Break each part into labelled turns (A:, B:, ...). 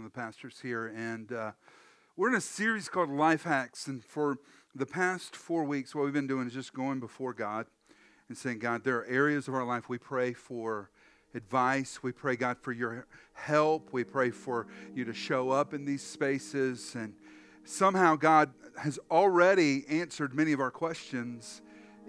A: One of the pastors here. And uh, we're in a series called Life Hacks. And for the past four weeks, what we've been doing is just going before God and saying, God, there are areas of our life we pray for advice. We pray, God, for your help. We pray for you to show up in these spaces. And somehow, God has already answered many of our questions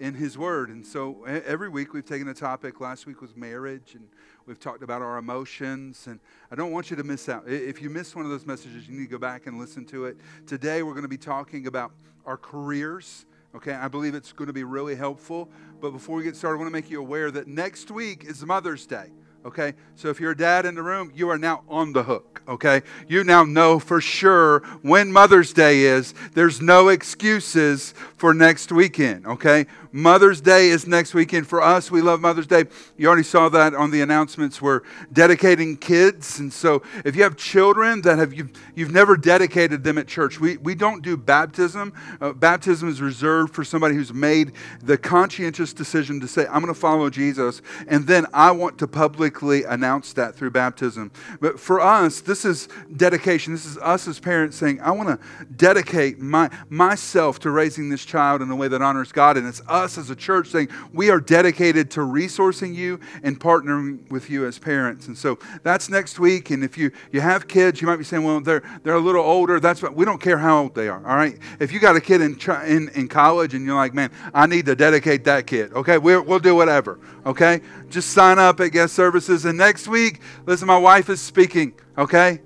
A: in His Word. And so every week we've taken a topic. Last week was marriage, and we've talked about our emotions. And I don't want you to miss out. If you missed one of those messages, you need to go back and listen to it. Today we're going to be talking about our careers. Okay, I believe it's going to be really helpful. But before we get started, I want to make you aware that next week is Mother's Day. Okay, so if you're a dad in the room, you are now on the hook. Okay, you now know for sure when Mother's Day is. There's no excuses for next weekend. Okay, Mother's Day is next weekend for us. We love Mother's Day. You already saw that on the announcements. We're dedicating kids. And so if you have children that have you've, you've never dedicated them at church, we, we don't do baptism. Uh, baptism is reserved for somebody who's made the conscientious decision to say, I'm going to follow Jesus. And then I want to publicly announce that through baptism. But for us, this is dedication. This is us as parents saying, I want to dedicate my, myself to raising this child in a way that honors God. And it's us as a church saying we are dedicated to resourcing you and partnering with you as parents. And so that's next week. And if you, you have kids, you might be saying, well, they're, they're a little older. That's what we don't care how old they are. All right. If you got a kid in, in, in college and you're like, man, I need to dedicate that kid. Okay. We'll, we'll do whatever. Okay. Just sign up at guest services. And next week, listen, my wife is speaking. Okay.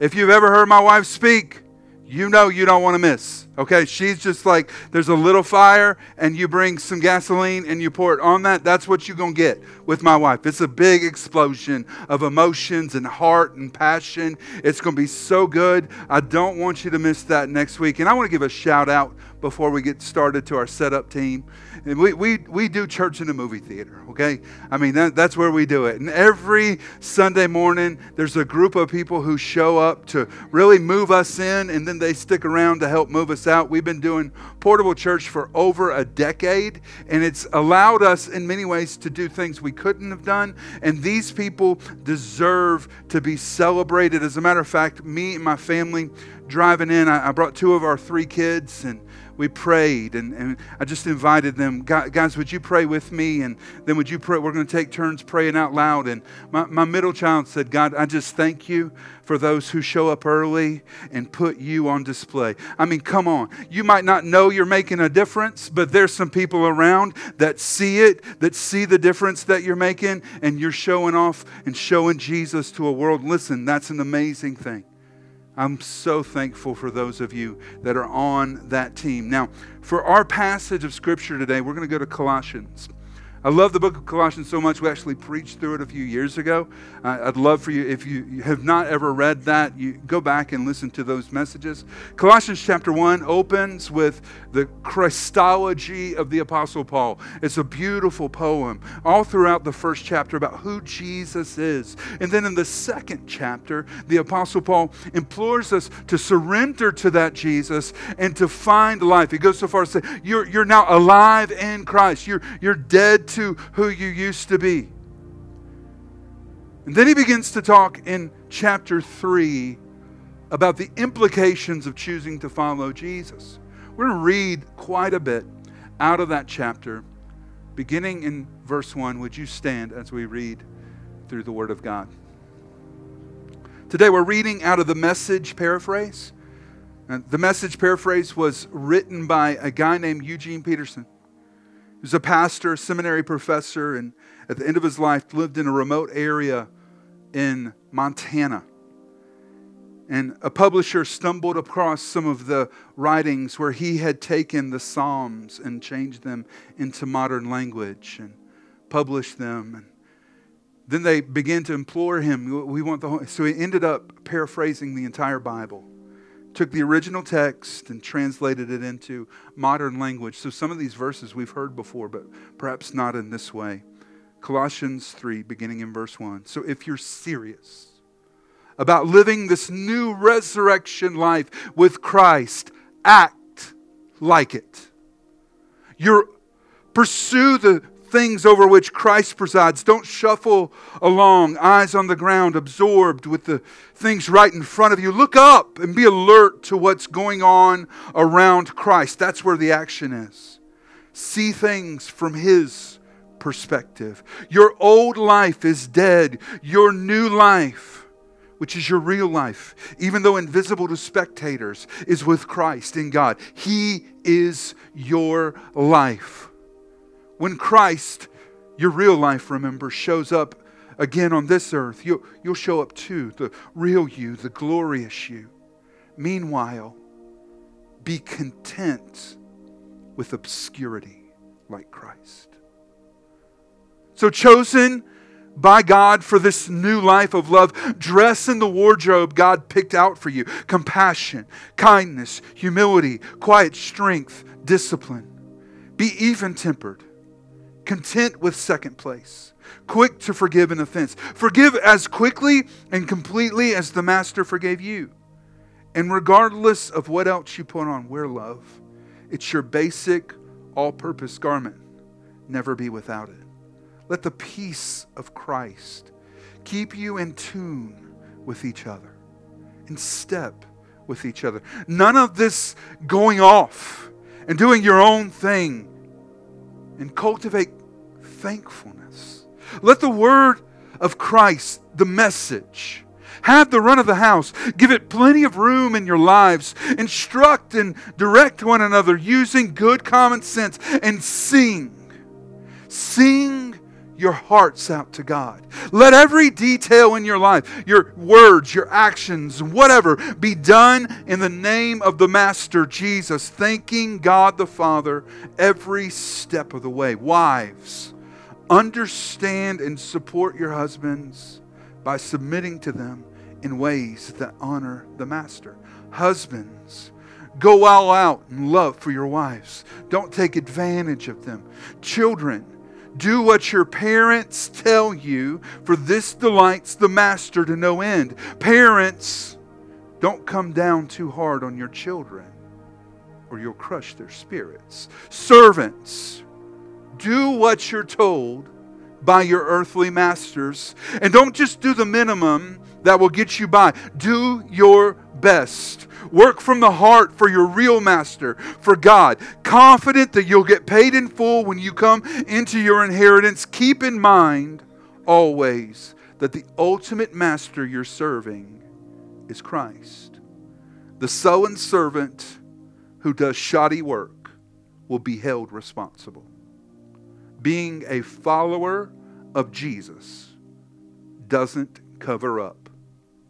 A: If you've ever heard my wife speak, you know you don't want to miss. Okay, she's just like, there's a little fire, and you bring some gasoline and you pour it on that. That's what you're going to get with my wife. It's a big explosion of emotions and heart and passion. It's going to be so good. I don't want you to miss that next week. And I want to give a shout out before we get started to our setup team. And we, we, we do church in a movie theater, okay? I mean, that, that's where we do it. And every Sunday morning, there's a group of people who show up to really move us in, and then they stick around to help move us out. We've been doing portable church for over a decade, and it's allowed us in many ways to do things we couldn't have done. And these people deserve to be celebrated. As a matter of fact, me and my family driving in, I, I brought two of our three kids, and we prayed and, and I just invited them, guys, would you pray with me? And then would you pray? We're going to take turns praying out loud. And my, my middle child said, God, I just thank you for those who show up early and put you on display. I mean, come on. You might not know you're making a difference, but there's some people around that see it, that see the difference that you're making, and you're showing off and showing Jesus to a world. Listen, that's an amazing thing. I'm so thankful for those of you that are on that team. Now, for our passage of Scripture today, we're going to go to Colossians. I love the book of Colossians so much. We actually preached through it a few years ago. Uh, I'd love for you, if you have not ever read that, you go back and listen to those messages. Colossians chapter 1 opens with the Christology of the Apostle Paul. It's a beautiful poem all throughout the first chapter about who Jesus is. And then in the second chapter, the Apostle Paul implores us to surrender to that Jesus and to find life. He goes so far as to say, You're, you're now alive in Christ, you're, you're dead who you used to be. And then he begins to talk in chapter 3 about the implications of choosing to follow Jesus. We're going to read quite a bit out of that chapter, beginning in verse 1. Would you stand as we read through the Word of God? Today we're reading out of the message paraphrase. And the message paraphrase was written by a guy named Eugene Peterson. He was a pastor, seminary professor, and at the end of his life lived in a remote area in Montana. And a publisher stumbled across some of the writings where he had taken the Psalms and changed them into modern language and published them. And Then they began to implore him, we want the so he ended up paraphrasing the entire Bible. Took the original text and translated it into modern language. So some of these verses we've heard before, but perhaps not in this way. Colossians 3, beginning in verse 1. So if you're serious about living this new resurrection life with Christ, act like it. You're, pursue the things over which Christ presides. Don't shuffle along, eyes on the ground, absorbed with the things right in front of you. Look up and be alert to what's going on around Christ. That's where the action is. See things from His perspective. Your old life is dead, your new life. Which is your real life, even though invisible to spectators, is with Christ in God. He is your life when Christ, your real life, remember, shows up again on this earth, you'll, you'll show up too, the real you, the glorious you. Meanwhile, be content with obscurity like Christ. So, chosen by God for this new life of love, dress in the wardrobe God picked out for you compassion, kindness, humility, quiet strength, discipline. Be even tempered content with second place, quick to forgive an offense. Forgive as quickly and completely as the Master forgave you. And regardless of what else you put on, wear love. It's your basic, all purpose garment. Never be without it. Let the peace of Christ keep you in tune with each other, in step with each other. None of this going off and doing your own thing and cultivate thankfulness. Let the word of Christ, the message, have the run of the house. Give it plenty of room in your lives. Instruct and direct one another using good common sense and sing. Sing your hearts out to God. Let every detail in your life, your words, your actions, whatever, be done in the name of the Master Jesus, thanking God the Father every step of the way. Wives, Understand and support your husbands by submitting to them in ways that honor the master. Husbands, go all out in love for your wives. Don't take advantage of them. Children, do what your parents tell you, for this delights the master to no end. Parents, don't come down too hard on your children, or you'll crush their spirits. Servants, do what you're told by your earthly masters. And don't just do the minimum that will get you by. Do your best. Work from the heart for your real master, for God. Confident that you'll get paid in full when you come into your inheritance. Keep in mind always that the ultimate master you're serving is Christ. The sullen servant who does shoddy work will be held responsible being a follower of Jesus doesn't cover up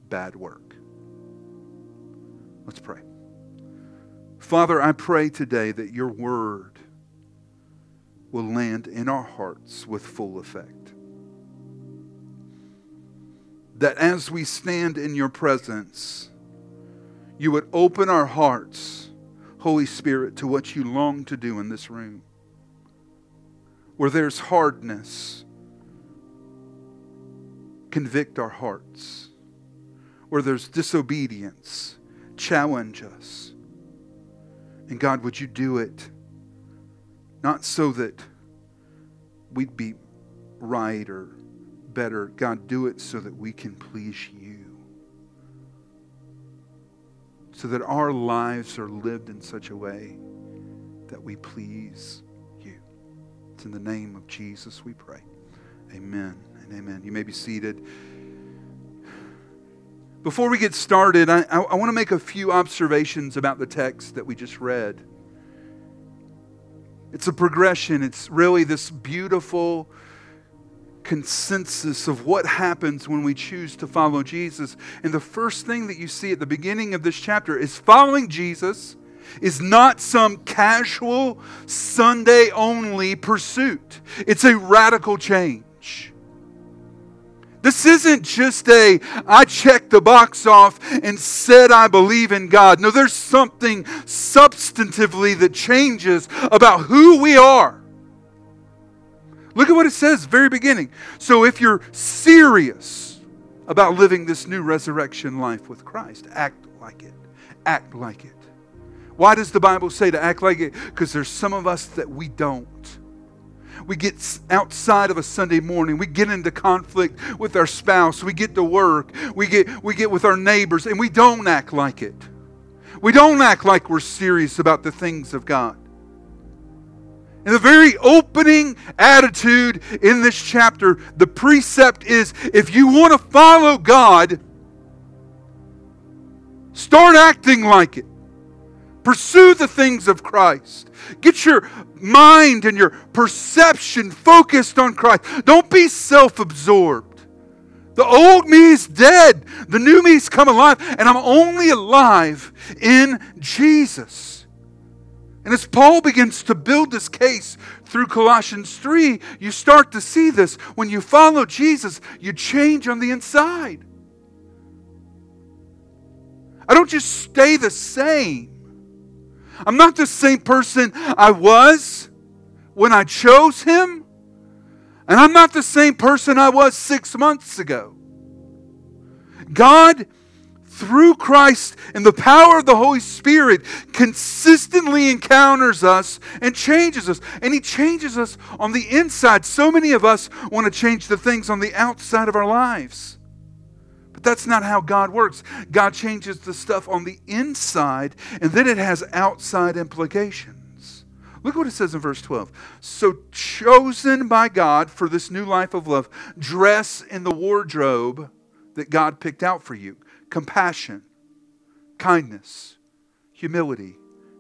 A: bad work. Let's pray. Father, I pray today that your word will land in our hearts with full effect. That as we stand in your presence, you would open our hearts, Holy Spirit, to what you long to do in this room where there's hardness, convict our hearts. Where there's disobedience, challenge us. And God, would you do it not so that we'd be right or better? God, do it so that we can please you. So that our lives are lived in such a way that we please it's in the name of Jesus we pray. Amen and amen. You may be seated. Before we get started, I, I, I want to make a few observations about the text that we just read. It's a progression, it's really this beautiful consensus of what happens when we choose to follow Jesus. And the first thing that you see at the beginning of this chapter is following Jesus is not some casual, Sunday only pursuit. It's a radical change. This isn't just a, I checked the box off and said I believe in God. No, there's something substantively that changes about who we are. Look at what it says, very beginning. So if you're serious about living this new resurrection life with Christ, act like it. Act like it. Why does the Bible say to act like it? Because there's some of us that we don't we get outside of a Sunday morning. We get into conflict with our spouse. We get to work. We get, we get with our neighbors, and we don't act like it. We don't act like we're serious about the things of God. In the very opening attitude in this chapter, the precept is if you want to follow God, start acting like it. Pursue the things of Christ. Get your mind and your perception focused on Christ. Don't be self absorbed. The old me is dead, the new me's come alive, and I'm only alive in Jesus. And as Paul begins to build this case through Colossians 3, you start to see this. When you follow Jesus, you change on the inside. I don't just stay the same. I'm not the same person I was when I chose Him. And I'm not the same person I was six months ago. God, through Christ and the power of the Holy Spirit, consistently encounters us and changes us. And He changes us on the inside. So many of us want to change the things on the outside of our lives. But that's not how God works. God changes the stuff on the inside, and then it has outside implications. Look what it says in verse 12. So, chosen by God for this new life of love, dress in the wardrobe that God picked out for you compassion, kindness, humility,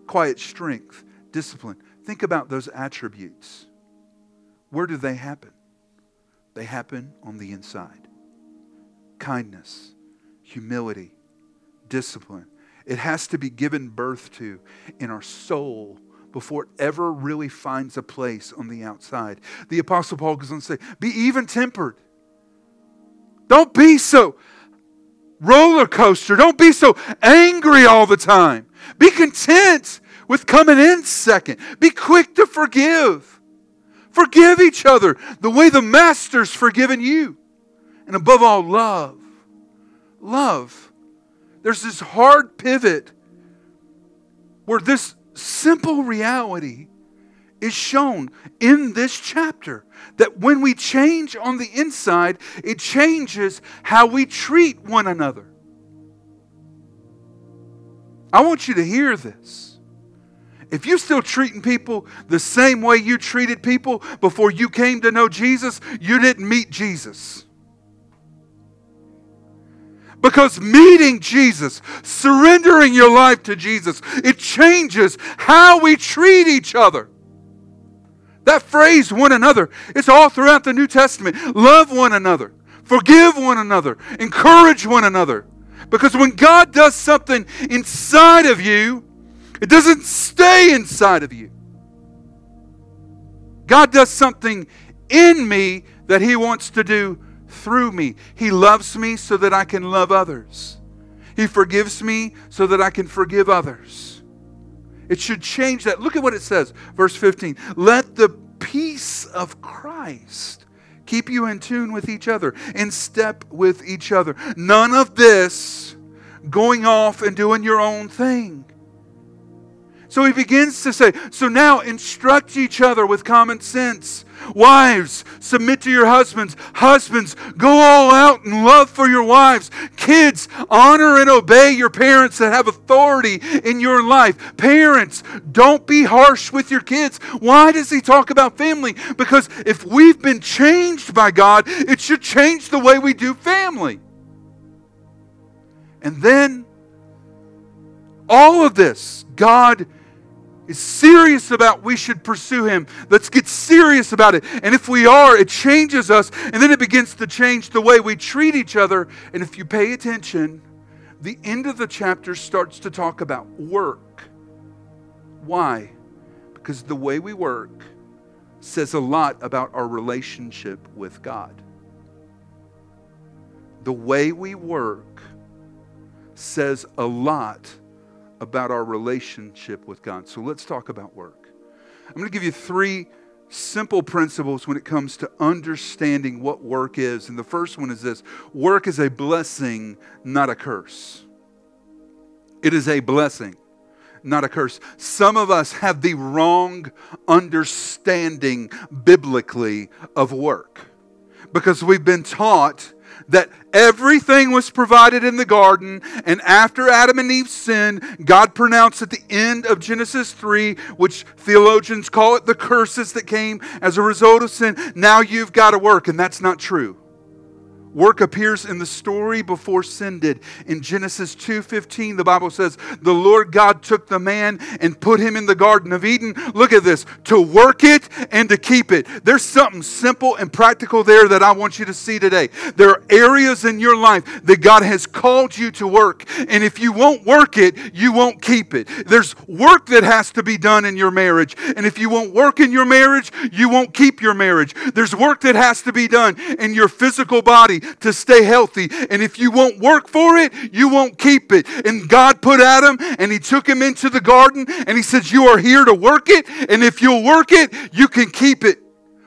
A: quiet strength, discipline. Think about those attributes. Where do they happen? They happen on the inside kindness, humility, discipline. It has to be given birth to in our soul before it ever really finds a place on the outside. The Apostle Paul goes on to say, Be even tempered. Don't be so roller coaster. Don't be so angry all the time. Be content with coming in second. Be quick to forgive. Forgive each other the way the Master's forgiven you. And above all, love. Love. There's this hard pivot where this simple reality is shown in this chapter that when we change on the inside, it changes how we treat one another. I want you to hear this. If you're still treating people the same way you treated people before you came to know Jesus, you didn't meet Jesus. Because meeting Jesus, surrendering your life to Jesus, it changes how we treat each other. That phrase, one another, it's all throughout the New Testament. Love one another, forgive one another, encourage one another. Because when God does something inside of you, it doesn't stay inside of you. God does something in me that He wants to do through me. He loves me so that I can love others. He forgives me so that I can forgive others. It should change that. Look at what it says, verse 15. Let the peace of Christ keep you in tune with each other, in step with each other. None of this going off and doing your own thing. So he begins to say, So now instruct each other with common sense. Wives, submit to your husbands. Husbands, go all out in love for your wives. Kids, honor and obey your parents that have authority in your life. Parents, don't be harsh with your kids. Why does he talk about family? Because if we've been changed by God, it should change the way we do family. And then, all of this, God is serious about we should pursue him. Let's get serious about it. And if we are, it changes us. And then it begins to change the way we treat each other. And if you pay attention, the end of the chapter starts to talk about work. Why? Because the way we work says a lot about our relationship with God. the way we work says a lot about our relationship with God. So let's talk about work. I'm going to give you three simple principles when it comes to understanding what work is. And the first one is this work is a blessing, not a curse. It is a blessing, not a curse. Some of us have the wrong understanding biblically of work because we've been taught that everything was provided in the garden, and after Adam and Eve sinned, God pronounced at the end of Genesis 3, which theologians call it the curses that came as a result of sin. Now you've got to work, and that's not true. Work appears in the story before sin did. In Genesis 2:15, the Bible says, "The Lord God took the man and put him in the garden of Eden." Look at this, to work it and to keep it. There's something simple and practical there that I want you to see today. There are areas in your life that God has called you to work, and if you won't work it, you won't keep it. There's work that has to be done in your marriage, and if you won't work in your marriage, you won't keep your marriage. There's work that has to be done in your physical body to stay healthy. And if you won't work for it, you won't keep it. And God put Adam and he took him into the garden and he says, You are here to work it. And if you'll work it, you can keep it.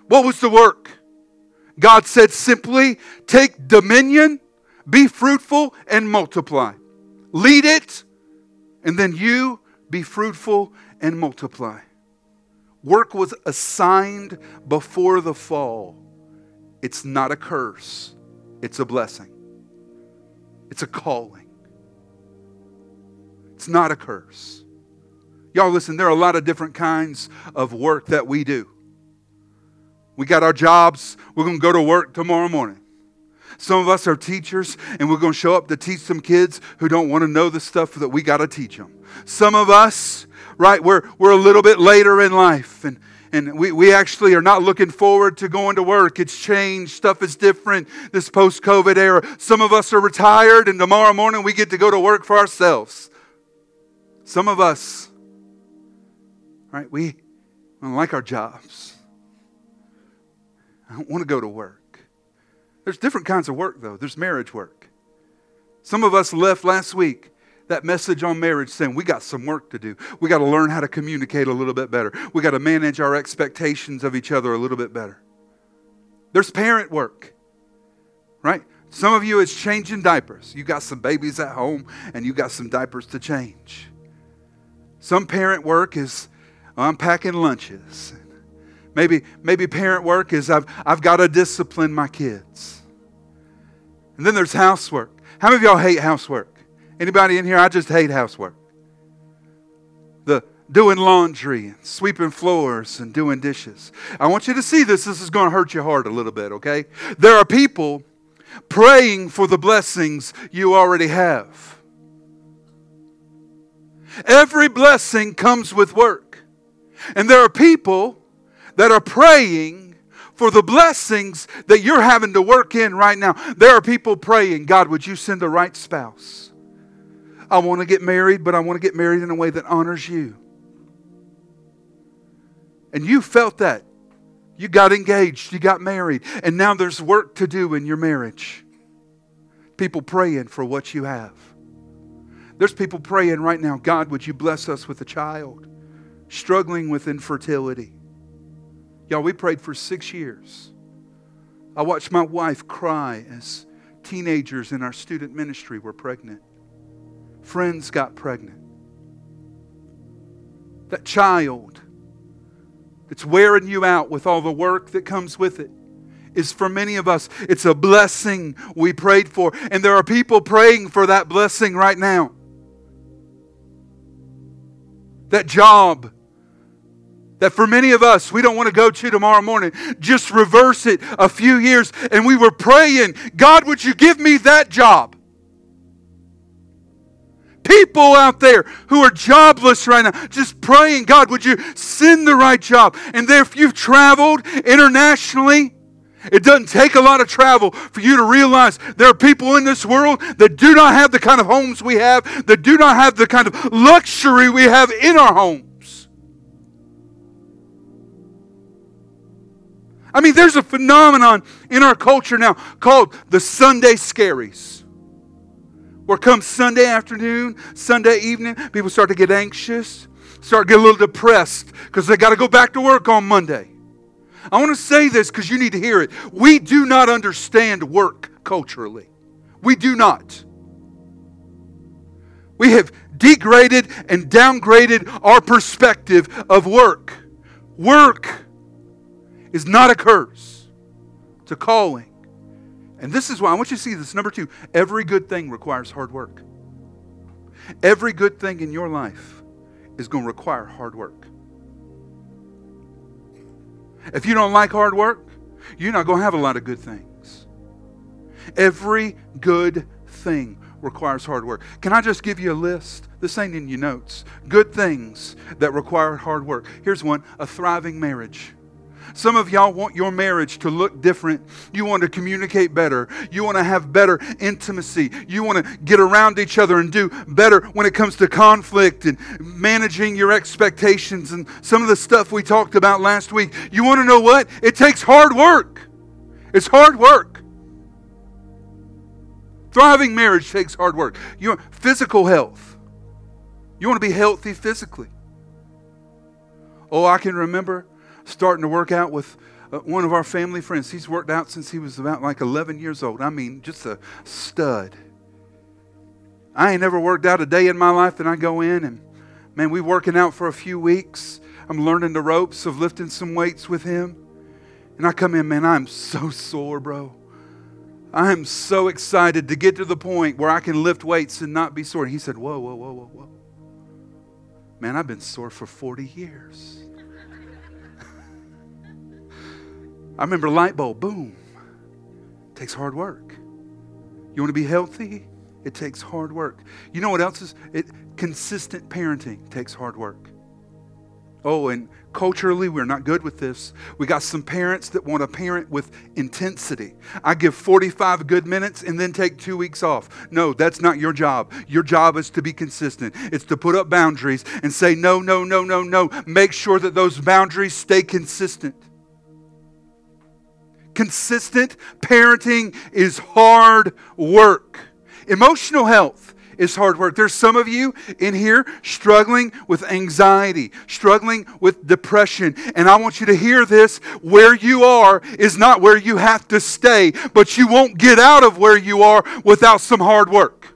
A: What was the work? God said simply, Take dominion, be fruitful, and multiply. Lead it, and then you be fruitful and multiply. Work was assigned before the fall. It's not a curse. It's a blessing, it's a calling. It's not a curse. Y'all, listen, there are a lot of different kinds of work that we do. We got our jobs, we're going to go to work tomorrow morning. Some of us are teachers, and we're going to show up to teach some kids who don't want to know the stuff that we got to teach them. Some of us, right, we're, we're a little bit later in life, and, and we, we actually are not looking forward to going to work. It's changed. Stuff is different this post COVID era. Some of us are retired, and tomorrow morning we get to go to work for ourselves. Some of us, right, we don't like our jobs. I don't want to go to work. There's different kinds of work, though. There's marriage work. Some of us left last week that message on marriage saying we got some work to do. We got to learn how to communicate a little bit better. We got to manage our expectations of each other a little bit better. There's parent work, right? Some of you, it's changing diapers. You got some babies at home and you got some diapers to change. Some parent work is unpacking lunches. Maybe, maybe parent work is I've, I've got to discipline my kids. And then there's housework. How many of y'all hate housework? Anybody in here? I just hate housework. The doing laundry and sweeping floors and doing dishes. I want you to see this. This is going to hurt your heart a little bit, okay? There are people praying for the blessings you already have. Every blessing comes with work. And there are people that are praying for the blessings that you're having to work in right now. There are people praying, God, would you send the right spouse? I want to get married, but I want to get married in a way that honors you. And you felt that. You got engaged, you got married, and now there's work to do in your marriage. People praying for what you have. There's people praying right now God, would you bless us with a child struggling with infertility? Y'all, we prayed for six years. I watched my wife cry as teenagers in our student ministry were pregnant friends got pregnant. That child that's wearing you out with all the work that comes with it is for many of us, it's a blessing we prayed for. And there are people praying for that blessing right now. That job that for many of us, we don't want to go to tomorrow morning. Just reverse it a few years. And we were praying, God, would you give me that job? People out there who are jobless right now, just praying, God, would you send the right job? And there, if you've traveled internationally, it doesn't take a lot of travel for you to realize there are people in this world that do not have the kind of homes we have, that do not have the kind of luxury we have in our homes. I mean, there's a phenomenon in our culture now called the Sunday scaries. Where comes Sunday afternoon, Sunday evening, people start to get anxious, start to get a little depressed because they got to go back to work on Monday. I want to say this because you need to hear it. We do not understand work culturally. We do not. We have degraded and downgraded our perspective of work. Work is not a curse, it's a calling. And this is why I want you to see this. Number two, every good thing requires hard work. Every good thing in your life is going to require hard work. If you don't like hard work, you're not going to have a lot of good things. Every good thing requires hard work. Can I just give you a list? This ain't in your notes. Good things that require hard work. Here's one a thriving marriage. Some of y'all want your marriage to look different. You want to communicate better. You want to have better intimacy. You want to get around each other and do better when it comes to conflict and managing your expectations and some of the stuff we talked about last week. You want to know what? It takes hard work. It's hard work. Thriving marriage takes hard work. Your physical health. You want to be healthy physically. Oh, I can remember starting to work out with uh, one of our family friends. He's worked out since he was about like 11 years old. I mean, just a stud. I ain't never worked out a day in my life, and I go in and, man, we working out for a few weeks. I'm learning the ropes of lifting some weights with him. And I come in, man, I'm so sore, bro. I am so excited to get to the point where I can lift weights and not be sore. And he said, Whoa, whoa, whoa, whoa, whoa. Man, I've been sore for 40 years. I remember light bulb, boom. It takes hard work. You want to be healthy? It takes hard work. You know what else is? It consistent parenting takes hard work. Oh, and culturally, we're not good with this. We got some parents that want to parent with intensity. I give 45 good minutes and then take two weeks off. No, that's not your job. Your job is to be consistent, it's to put up boundaries and say, no, no, no, no, no. Make sure that those boundaries stay consistent. Consistent parenting is hard work. Emotional health is hard work. There's some of you in here struggling with anxiety, struggling with depression. And I want you to hear this where you are is not where you have to stay, but you won't get out of where you are without some hard work.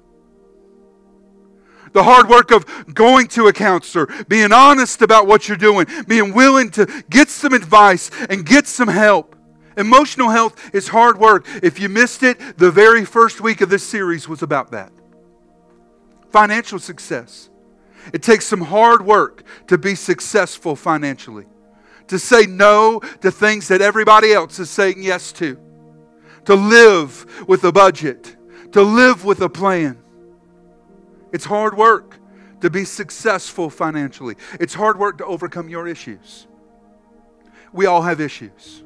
A: The hard work of going to a counselor, being honest about what you're doing, being willing to get some advice and get some help. Emotional health is hard work. If you missed it, the very first week of this series was about that. Financial success. It takes some hard work to be successful financially, to say no to things that everybody else is saying yes to, to live with a budget, to live with a plan. It's hard work to be successful financially, it's hard work to overcome your issues. We all have issues.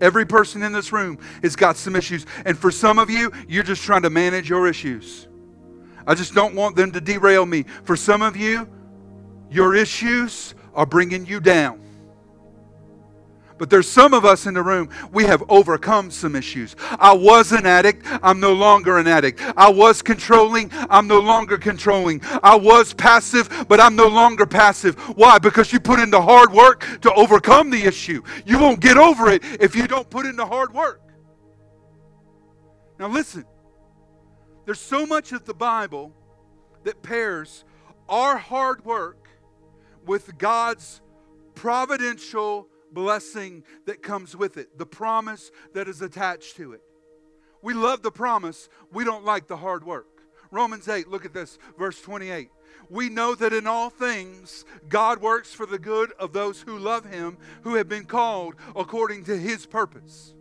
A: Every person in this room has got some issues. And for some of you, you're just trying to manage your issues. I just don't want them to derail me. For some of you, your issues are bringing you down. But there's some of us in the room, we have overcome some issues. I was an addict, I'm no longer an addict. I was controlling, I'm no longer controlling. I was passive, but I'm no longer passive. Why? Because you put in the hard work to overcome the issue. You won't get over it if you don't put in the hard work. Now, listen, there's so much of the Bible that pairs our hard work with God's providential blessing that comes with it, the promise that is attached to it. We love the promise, we don't like the hard work. Romans 8, look at this, verse 28. We know that in all things God works for the good of those who love Him, who have been called according to His purpose.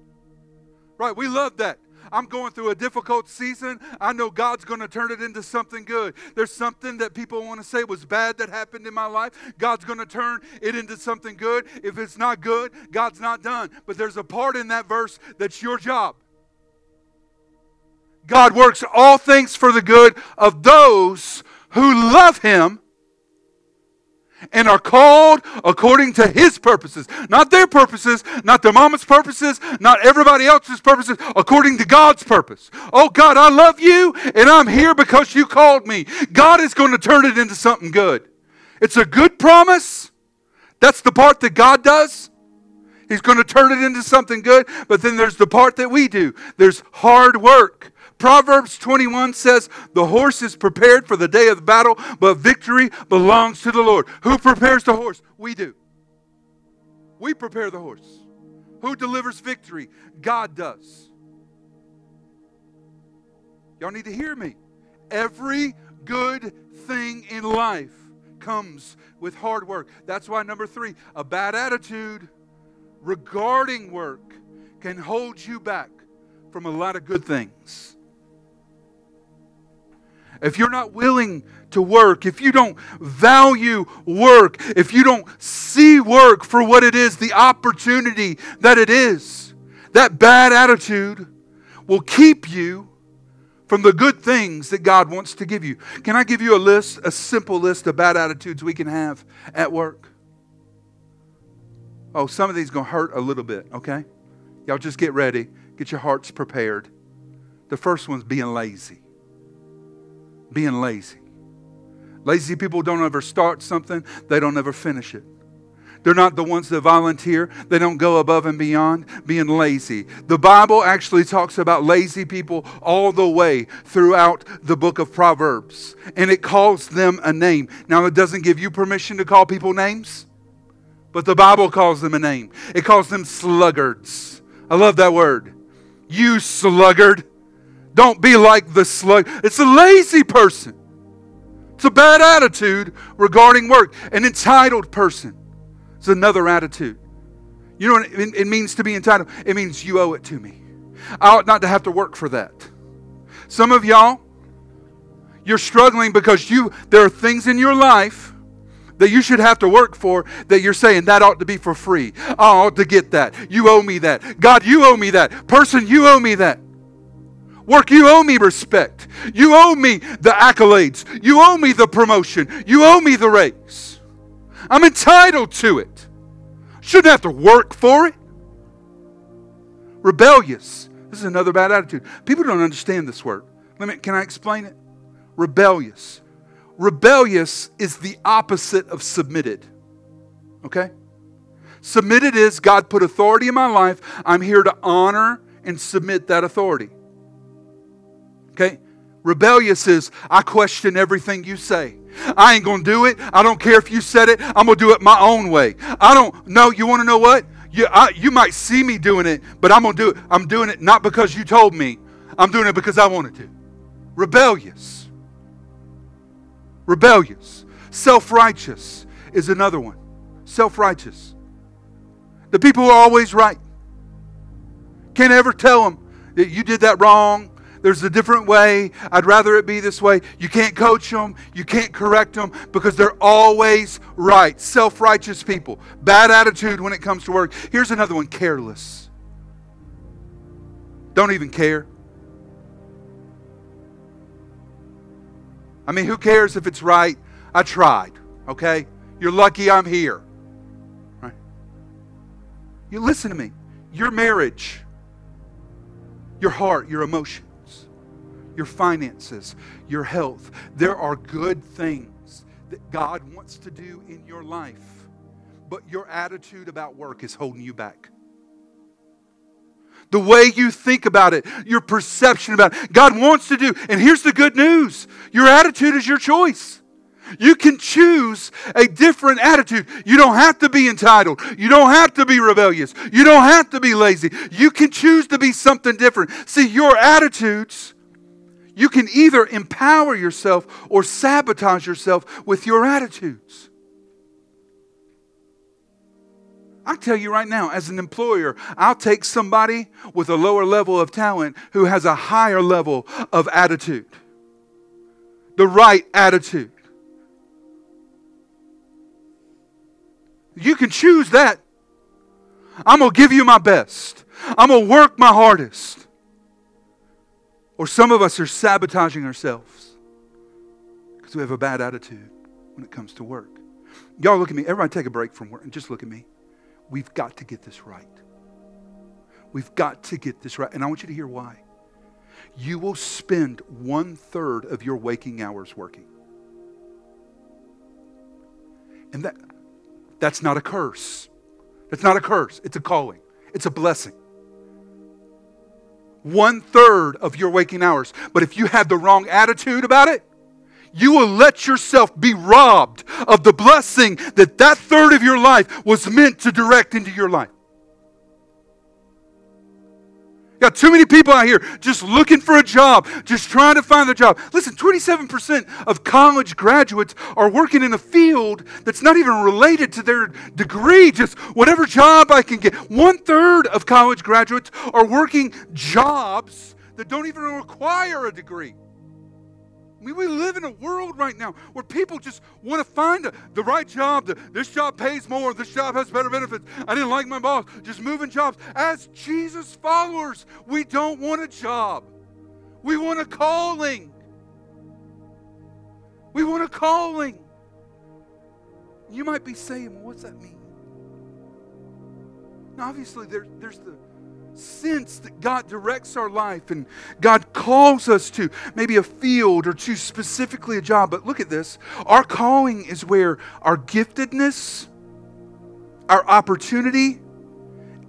A: Right, we love that. I'm going through a difficult season. I know God's going to turn it into something good. There's something that people want to say was bad that happened in my life. God's going to turn it into something good. If it's not good, God's not done. But there's a part in that verse that's your job. God works all things for the good of those who love Him and are called according to his purposes. Not their purposes, not their mama's purposes, not everybody else's purposes, according to God's purpose. Oh God, I love you and I'm here because you called me. God is going to turn it into something good. It's a good promise. That's the part that God does. He's going to turn it into something good, but then there's the part that we do. There's hard work. Proverbs 21 says, The horse is prepared for the day of the battle, but victory belongs to the Lord. Who prepares the horse? We do. We prepare the horse. Who delivers victory? God does. Y'all need to hear me. Every good thing in life comes with hard work. That's why, number three, a bad attitude regarding work can hold you back from a lot of good things if you're not willing to work, if you don't value work, if you don't see work for what it is, the opportunity that it is, that bad attitude will keep you from the good things that God wants to give you. Can I give you a list, a simple list of bad attitudes we can have at work? Oh, some of these going to hurt a little bit, okay? Y'all just get ready. Get your hearts prepared. The first one's being lazy being lazy. Lazy people don't ever start something, they don't ever finish it. They're not the ones that volunteer. They don't go above and beyond being lazy. The Bible actually talks about lazy people all the way throughout the book of Proverbs, and it calls them a name. Now, it doesn't give you permission to call people names, but the Bible calls them a name. It calls them sluggards. I love that word. You sluggard. Don't be like the slug. It's a lazy person. It's a bad attitude regarding work. An entitled person is another attitude. You know what it means to be entitled? It means you owe it to me. I ought not to have to work for that. Some of y'all, you're struggling because you there are things in your life that you should have to work for that you're saying that ought to be for free. I ought to get that. You owe me that. God, you owe me that. Person, you owe me that. Work, you owe me respect. You owe me the accolades. You owe me the promotion. You owe me the raise. I'm entitled to it. Shouldn't have to work for it. Rebellious. This is another bad attitude. People don't understand this word. Let me, can I explain it? Rebellious. Rebellious is the opposite of submitted. Okay? Submitted is God put authority in my life. I'm here to honor and submit that authority. Okay? Rebellious is, I question everything you say. I ain't going to do it. I don't care if you said it. I'm going to do it my own way. I don't know. You want to know what? You, I, you might see me doing it, but I'm going to do it. I'm doing it not because you told me. I'm doing it because I wanted to. Rebellious. Rebellious. Self righteous is another one. Self righteous. The people who are always right. Can't ever tell them that you did that wrong there's a different way. I'd rather it be this way. You can't coach them, you can't correct them because they're always right. Self righteous people, bad attitude when it comes to work. Here's another one careless. Don't even care. I mean, who cares if it's right? I tried, okay? You're lucky I'm here. Right? You listen to me. Your marriage, your heart, your emotion your finances, your health. There are good things that God wants to do in your life, but your attitude about work is holding you back. The way you think about it, your perception about it, God wants to do. And here's the good news your attitude is your choice. You can choose a different attitude. You don't have to be entitled. You don't have to be rebellious. You don't have to be lazy. You can choose to be something different. See, your attitudes you can either empower yourself or sabotage yourself with your attitudes. I tell you right now, as an employer, I'll take somebody with a lower level of talent who has a higher level of attitude. The right attitude. You can choose that. I'm going to give you my best. I'm going to work my hardest. Or some of us are sabotaging ourselves because we have a bad attitude when it comes to work. Y'all look at me. Everybody take a break from work and just look at me. We've got to get this right. We've got to get this right. And I want you to hear why. You will spend one third of your waking hours working. And that, that's not a curse. That's not a curse. It's a calling, it's a blessing. One third of your waking hours. But if you have the wrong attitude about it, you will let yourself be robbed of the blessing that that third of your life was meant to direct into your life. Got too many people out here just looking for a job, just trying to find a job. Listen, 27% of college graduates are working in a field that's not even related to their degree, just whatever job I can get. One third of college graduates are working jobs that don't even require a degree. We live in a world right now where people just want to find a, the right job. The, this job pays more. This job has better benefits. I didn't like my boss. Just moving jobs. As Jesus followers, we don't want a job. We want a calling. We want a calling. You might be saying, what's that mean? Now, obviously, there, there's the sense that God directs our life and God calls us to maybe a field or to specifically a job. But look at this our calling is where our giftedness, our opportunity,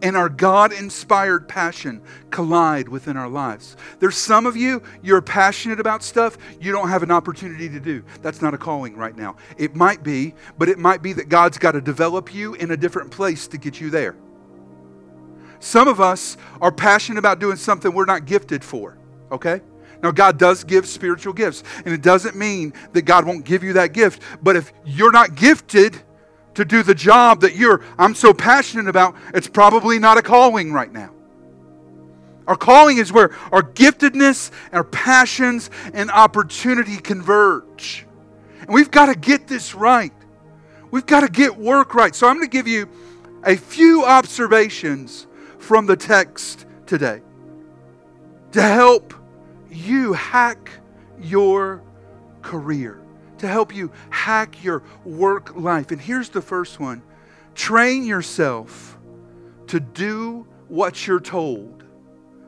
A: and our God inspired passion collide within our lives. There's some of you, you're passionate about stuff you don't have an opportunity to do. That's not a calling right now. It might be, but it might be that God's got to develop you in a different place to get you there. Some of us are passionate about doing something we're not gifted for, okay? Now, God does give spiritual gifts, and it doesn't mean that God won't give you that gift. But if you're not gifted to do the job that you're, I'm so passionate about, it's probably not a calling right now. Our calling is where our giftedness, our passions, and opportunity converge. And we've got to get this right. We've got to get work right. So I'm going to give you a few observations from the text today to help you hack your career, to help you hack your work life. And here's the first one train yourself to do what you're told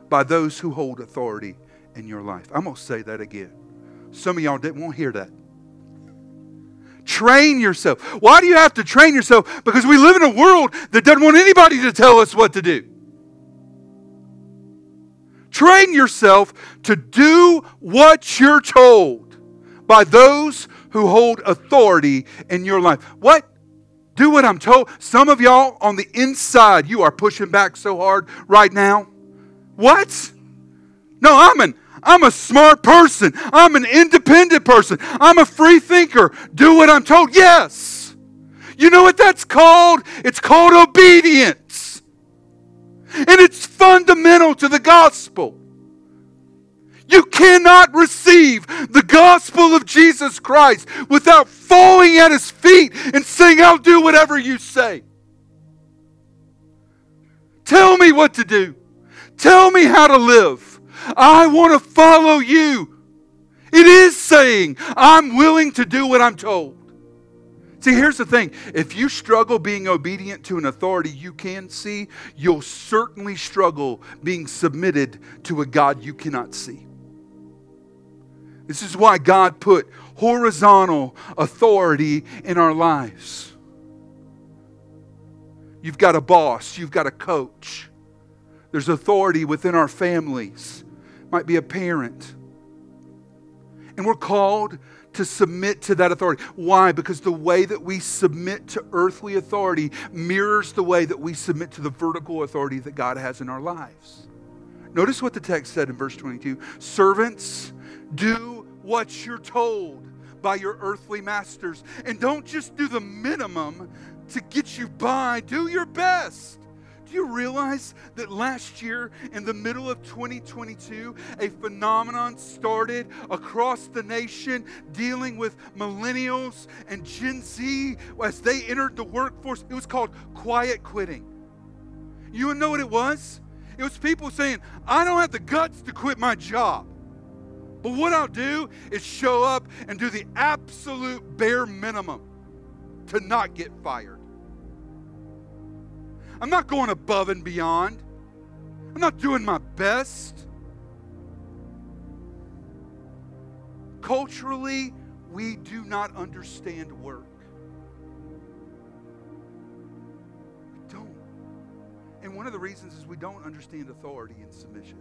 A: by those who hold authority in your life. I'm going to say that again. Some of y'all didn't want to hear that. Train yourself. Why do you have to train yourself? Because we live in a world that doesn't want anybody to tell us what to do. Train yourself to do what you're told by those who hold authority in your life. What? Do what I'm told. Some of y'all on the inside, you are pushing back so hard right now. What? No, I'm an I'm a smart person. I'm an independent person. I'm a free thinker. Do what I'm told. Yes. You know what that's called? It's called obedience. And it's fundamental to the gospel. You cannot receive the gospel of Jesus Christ without falling at his feet and saying, I'll do whatever you say. Tell me what to do. Tell me how to live. I want to follow you. It is saying, I'm willing to do what I'm told. See, here's the thing if you struggle being obedient to an authority you can see, you'll certainly struggle being submitted to a God you cannot see. This is why God put horizontal authority in our lives. You've got a boss, you've got a coach. There's authority within our families. Might be a parent. And we're called to submit to that authority. Why? Because the way that we submit to earthly authority mirrors the way that we submit to the vertical authority that God has in our lives. Notice what the text said in verse 22 Servants, do what you're told by your earthly masters. And don't just do the minimum to get you by, do your best. Do you realize that last year, in the middle of 2022, a phenomenon started across the nation dealing with millennials and Gen Z as they entered the workforce? It was called quiet quitting. You know what it was? It was people saying, I don't have the guts to quit my job. But what I'll do is show up and do the absolute bare minimum. to not get fired. I'm not going above and beyond. I'm not doing my best. Culturally, we do not understand work. We don't. And one of the reasons is we don't understand authority and submission.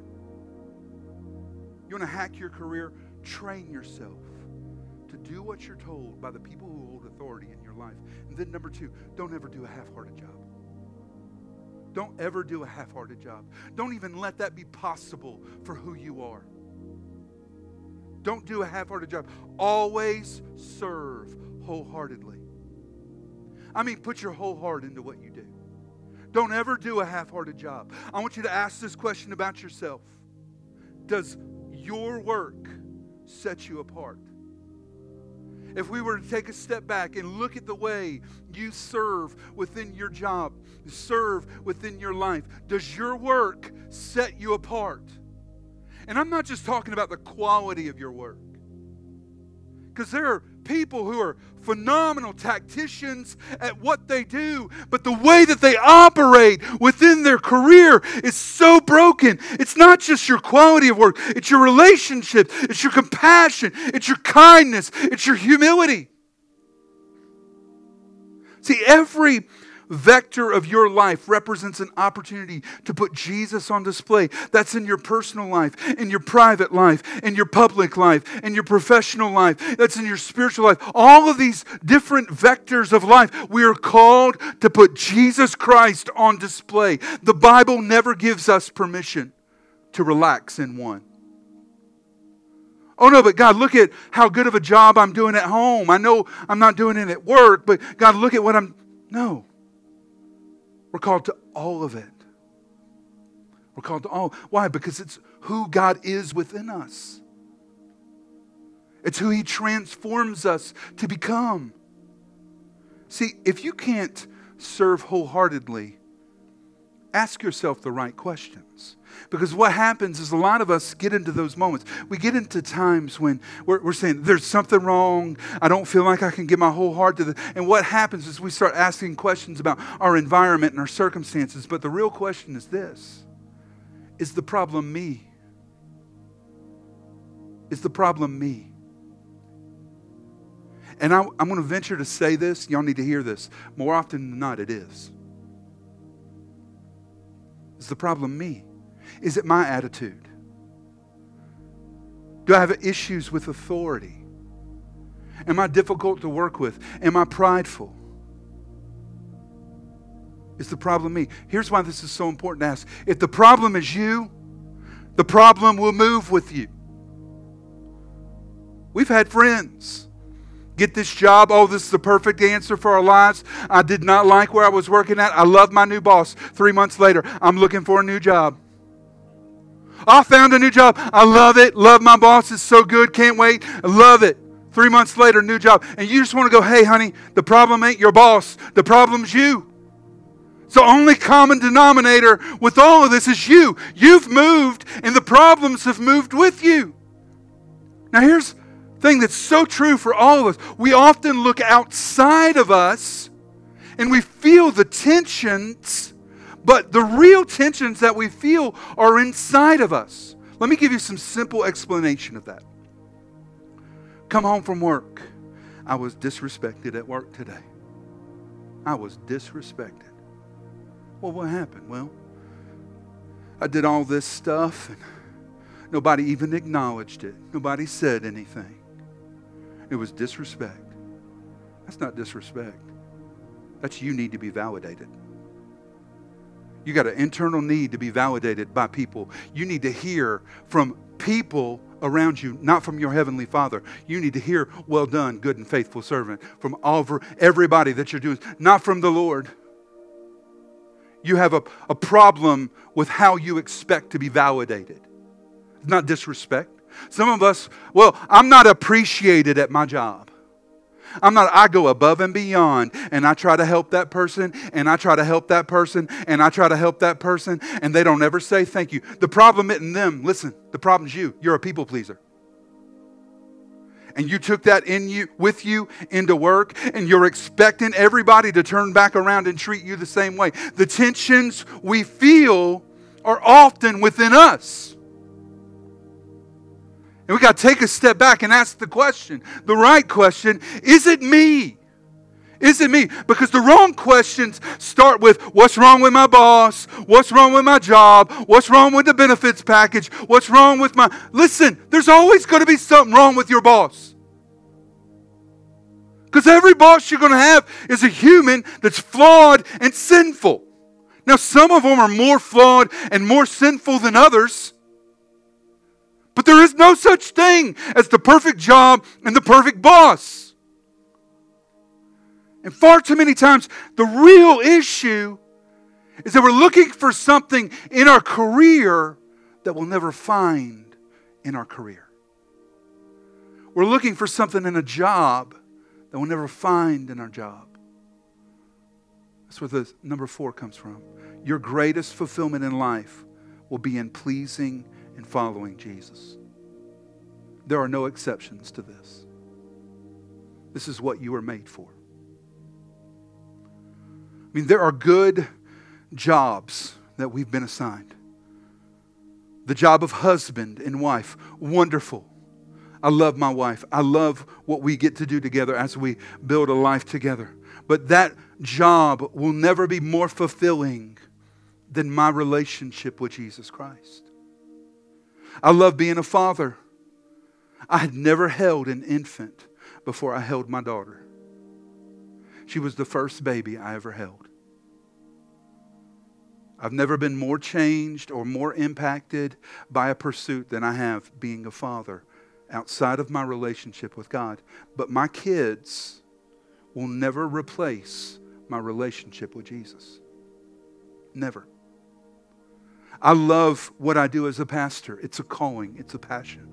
A: You want to hack your career? Train yourself to do what you're told by the people who hold authority in your life. And then, number two, don't ever do a half hearted job. Don't ever do a half hearted job. Don't even let that be possible for who you are. Don't do a half hearted job. Always serve wholeheartedly. I mean, put your whole heart into what you do. Don't ever do a half hearted job. I want you to ask this question about yourself Does your work set you apart? If we were to take a step back and look at the way you serve within your job, serve within your life, does your work set you apart? And I'm not just talking about the quality of your work, because there are people who are phenomenal tacticians at what they do, but the way that they operate within their career is so broken. It's not just your quality of work, it's your relationship, it's your compassion, it's your kindness, it's your humility. See, every vector of your life represents an opportunity to put Jesus on display. That's in your personal life, in your private life, in your public life, in your professional life, that's in your spiritual life. All of these different vectors of life, we are called to put Jesus Christ on display. The Bible never gives us permission to relax in one. Oh no, but God, look at how good of a job I'm doing at home. I know I'm not doing it at work, but God, look at what I'm. No. We're called to all of it. We're called to all. Why? Because it's who God is within us. It's who He transforms us to become. See, if you can't serve wholeheartedly, ask yourself the right questions. Because what happens is a lot of us get into those moments. We get into times when we're, we're, saying, There's something wrong. I don't feel like I can give my whole heart to the. And what happens is we start asking questions about our environment and our circumstances. But the real question is this Is the problem me? Is the problem me? And I, I'm going to venture to say this. Y'all need to hear this. More often than not, it is. Is the problem me? Is it my attitude? Do I have issues with authority? Am I difficult to work with? Am I prideful? Is the problem me? Here's why this is so important to ask. If the problem is you, the problem will move with you. We've had friends get this job. Oh, this is the perfect answer for our lives. I did not like where I was working at. I love my new boss. Three months later, I'm looking for a new job. I found a new job. I love it. Love my boss. It's so good. Can't wait. I love it. Three months later, new job. And you just want to go, hey, honey, the problem ain't your boss. The problem's you. So, only common denominator with all of this is you. You've moved, and the problems have moved with you. Now, here's the thing that's so true for all of us. We often look outside of us and we feel the tensions but the real tensions that we feel are inside of us. Let me give you some simple explanation of that. Come home from work. I was disrespected at work today. I was disrespected. Well, what happened? Well, I did all this stuff and nobody even acknowledged it. Nobody said anything. It was disrespect. That's not disrespect. That's you need to be validated. You got an internal need to be validated by people. You need to hear from people around you, not from your heavenly Father. You need to hear, "Well done, good and faithful servant," from all everybody that you're doing, not from the Lord. You have a, a problem with how you expect to be validated. It's not disrespect. Some of us, well, I'm not appreciated at my job. I'm not, I go above and beyond and I try to help that person and I try to help that person and I try to help that person and they don't ever say thank you. The problem isn't them. Listen, the problem's you. You're a people pleaser. and you took that in you with you into work and you're expecting everybody to turn back around and treat you the same way. The tensions we feel are often within us. And we got to take a step back and ask the question, the right question, is it me? Is it me? Because the wrong questions start with what's wrong with my boss? What's wrong with my job? What's wrong with the benefits package? What's wrong with my. Listen, there's always going to be something wrong with your boss. Because every boss you're going to have is a human that's flawed and sinful. Now, some of them are more flawed and more sinful than others. But there is no such thing as the perfect job and the perfect boss. And far too many times, the real issue is that we're looking for something in our career that we'll never find in our career. We're looking for something in a job that we'll never find in our job. That's where the number four comes from. Your greatest fulfillment in life will be in pleasing and following Jesus. There are no exceptions to this. This is what you were made for. I mean, there are good jobs that we've been assigned. The job of husband and wife, wonderful. I love my wife. I love what we get to do together as we build a life together. But that job will never be more fulfilling than my relationship with Jesus Christ. I love being a father. I had never held an infant before I held my daughter. She was the first baby I ever held. I've never been more changed or more impacted by a pursuit than I have being a father outside of my relationship with God. But my kids will never replace my relationship with Jesus. Never. I love what I do as a pastor. It's a calling, it's a passion.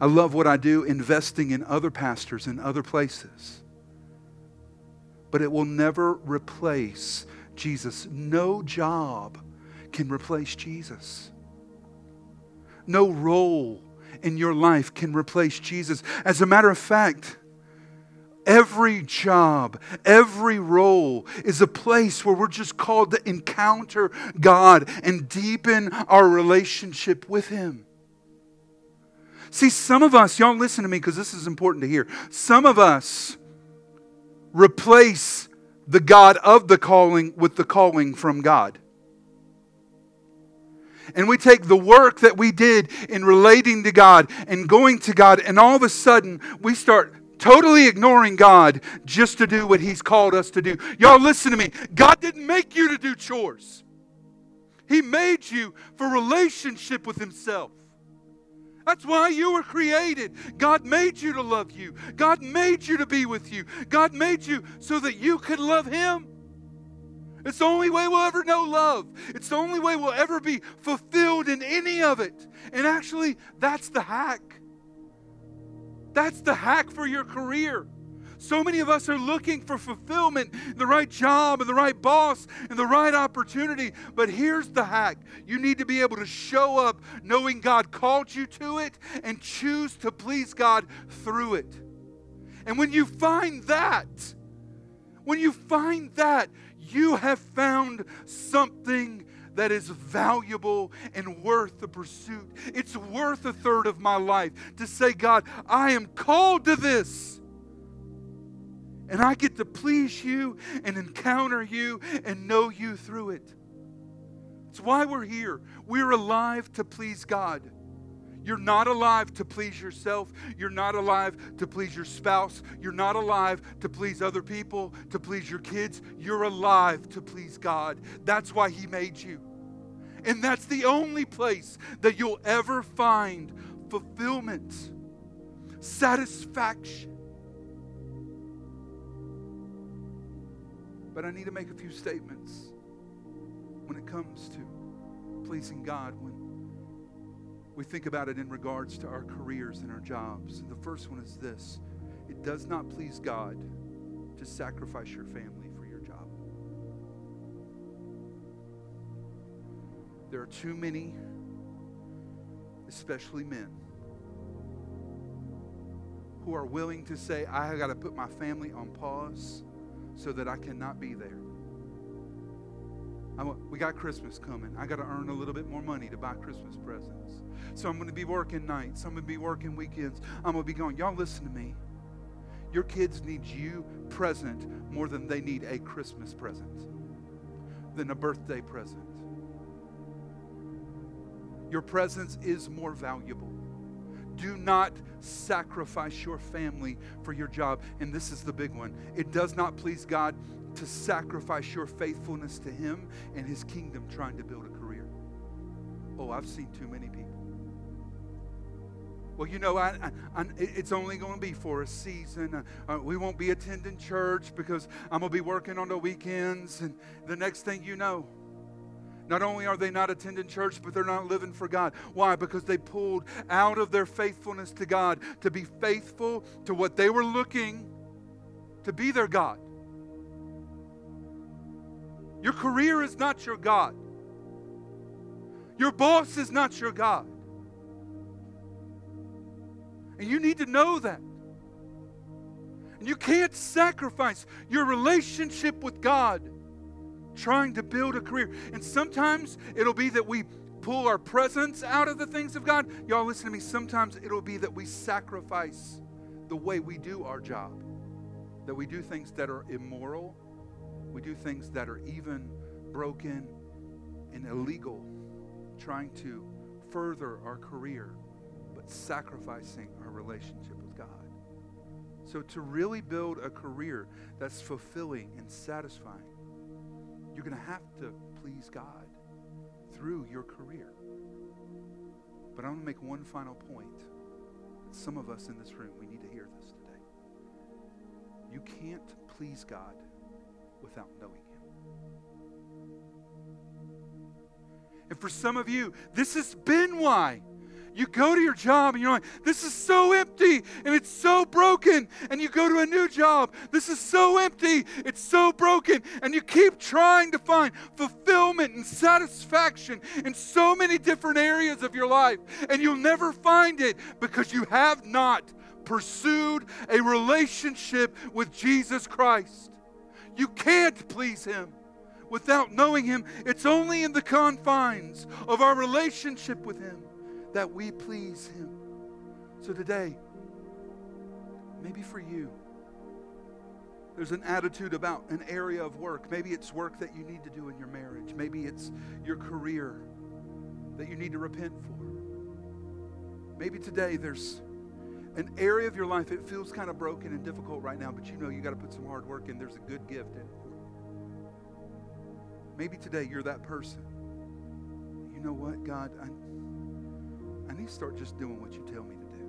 A: I love what I do investing in other pastors in other places. But it will never replace Jesus. No job can replace Jesus. No role in your life can replace Jesus. As a matter of fact, every job, every role is a place where we're just called to encounter God and deepen our relationship with Him. See, some of us, y'all listen to me because this is important to hear. Some of us replace the God of the calling with the calling from God. And we take the work that we did in relating to God and going to God, and all of a sudden we start totally ignoring God just to do what He's called us to do. Y'all, listen to me. God didn't make you to do chores, He made you for relationship with Himself. That's why you were created. God made you to love you. God made you to be with you. God made you so that you could love Him. It's the only way we'll ever know love. It's the only way we'll ever be fulfilled in any of it. And actually, that's the hack. That's the hack for your career. So many of us are looking for fulfillment, the right job, and the right boss, and the right opportunity. But here's the hack you need to be able to show up knowing God called you to it and choose to please God through it. And when you find that, when you find that, you have found something that is valuable and worth the pursuit. It's worth a third of my life to say, God, I am called to this. And I get to please you and encounter you and know you through it. It's why we're here. We're alive to please God. You're not alive to please yourself. You're not alive to please your spouse. You're not alive to please other people, to please your kids. You're alive to please God. That's why He made you. And that's the only place that you'll ever find fulfillment, satisfaction. But I need to make a few statements when it comes to pleasing God, when we think about it in regards to our careers and our jobs. The first one is this. It does not please God to sacrifice your family There are too many, especially men, who are willing to say, I got to put my family on pause so that I cannot be there. I'm, we got Christmas coming. I got to earn a little bit more money to buy Christmas presents. So I'm going to be working nights. I'm going to be working weekends. I'm going to be going, y'all listen to me. Your kids need you present more than they need a Christmas present, than a birthday present. Your presence is more valuable. Do not sacrifice your family for your job. And this is the big one it does not please God to sacrifice your faithfulness to Him and His kingdom trying to build a career. Oh, I've seen too many people. Well, you know, I, I, I, it's only going to be for a season. Uh, uh, we won't be attending church because I'm going to be working on the weekends. And the next thing you know, not only are they not attending church, but they're not living for God. Why? Because they pulled out of their faithfulness to God to be faithful to what they were looking to be their God. Your career is not your God. Your boss is not your God. And you need to know that. And you can't sacrifice your relationship with God trying to build a career. And sometimes it'll be that we pull our presence out of the things of God. Y'all listen to me. Sometimes it'll be that we sacrifice the way we do our job, that we do things that are immoral we do things that are even broken and illegal, trying to further our career, but sacrificing our relationship with God. So, to really build a career that's fulfilling and satisfying, you're going to have to please God through your career. But I'm going to make one final point. Some of us in this room, we need to hear this today. You can't please God without knowing Him. And for some of you, this has been why. You go to your job and you're like, this is so empty and it's so broken. And you go to a new job, this is so empty, it's so broken. And you keep trying to find fulfillment and satisfaction in so many different areas of your life. And you'll never find it because you have not pursued a relationship with Jesus Christ. You can't please Him without knowing Him. It's only in the confines of our relationship with Him that we please Him. So today, maybe for you, there's an attitude about an area of work. Maybe it's work that you need to do in your marriage. Maybe it's your career that you need to repent for. Maybe today there's an area of your life, it feels kind of broken and difficult right now, but you know you got to put some hard work in. There's a good gift in it. Maybe today you're that person. You know what, God, I, I need to start just doing what you tell me to do.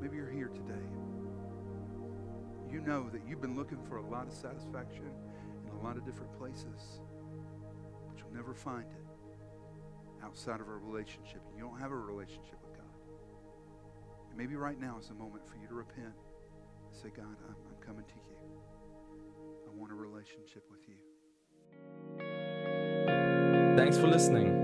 A: Maybe you're here today. You know that you've been looking for a lot of satisfaction in a lot of different places, but you'll never find it outside of a relationship. You don't have a relationship with God. and maybe right now is the moment for you to repent and say, God, I'm, I'm coming to you. I want a relationship with you.
B: Thanks for listening.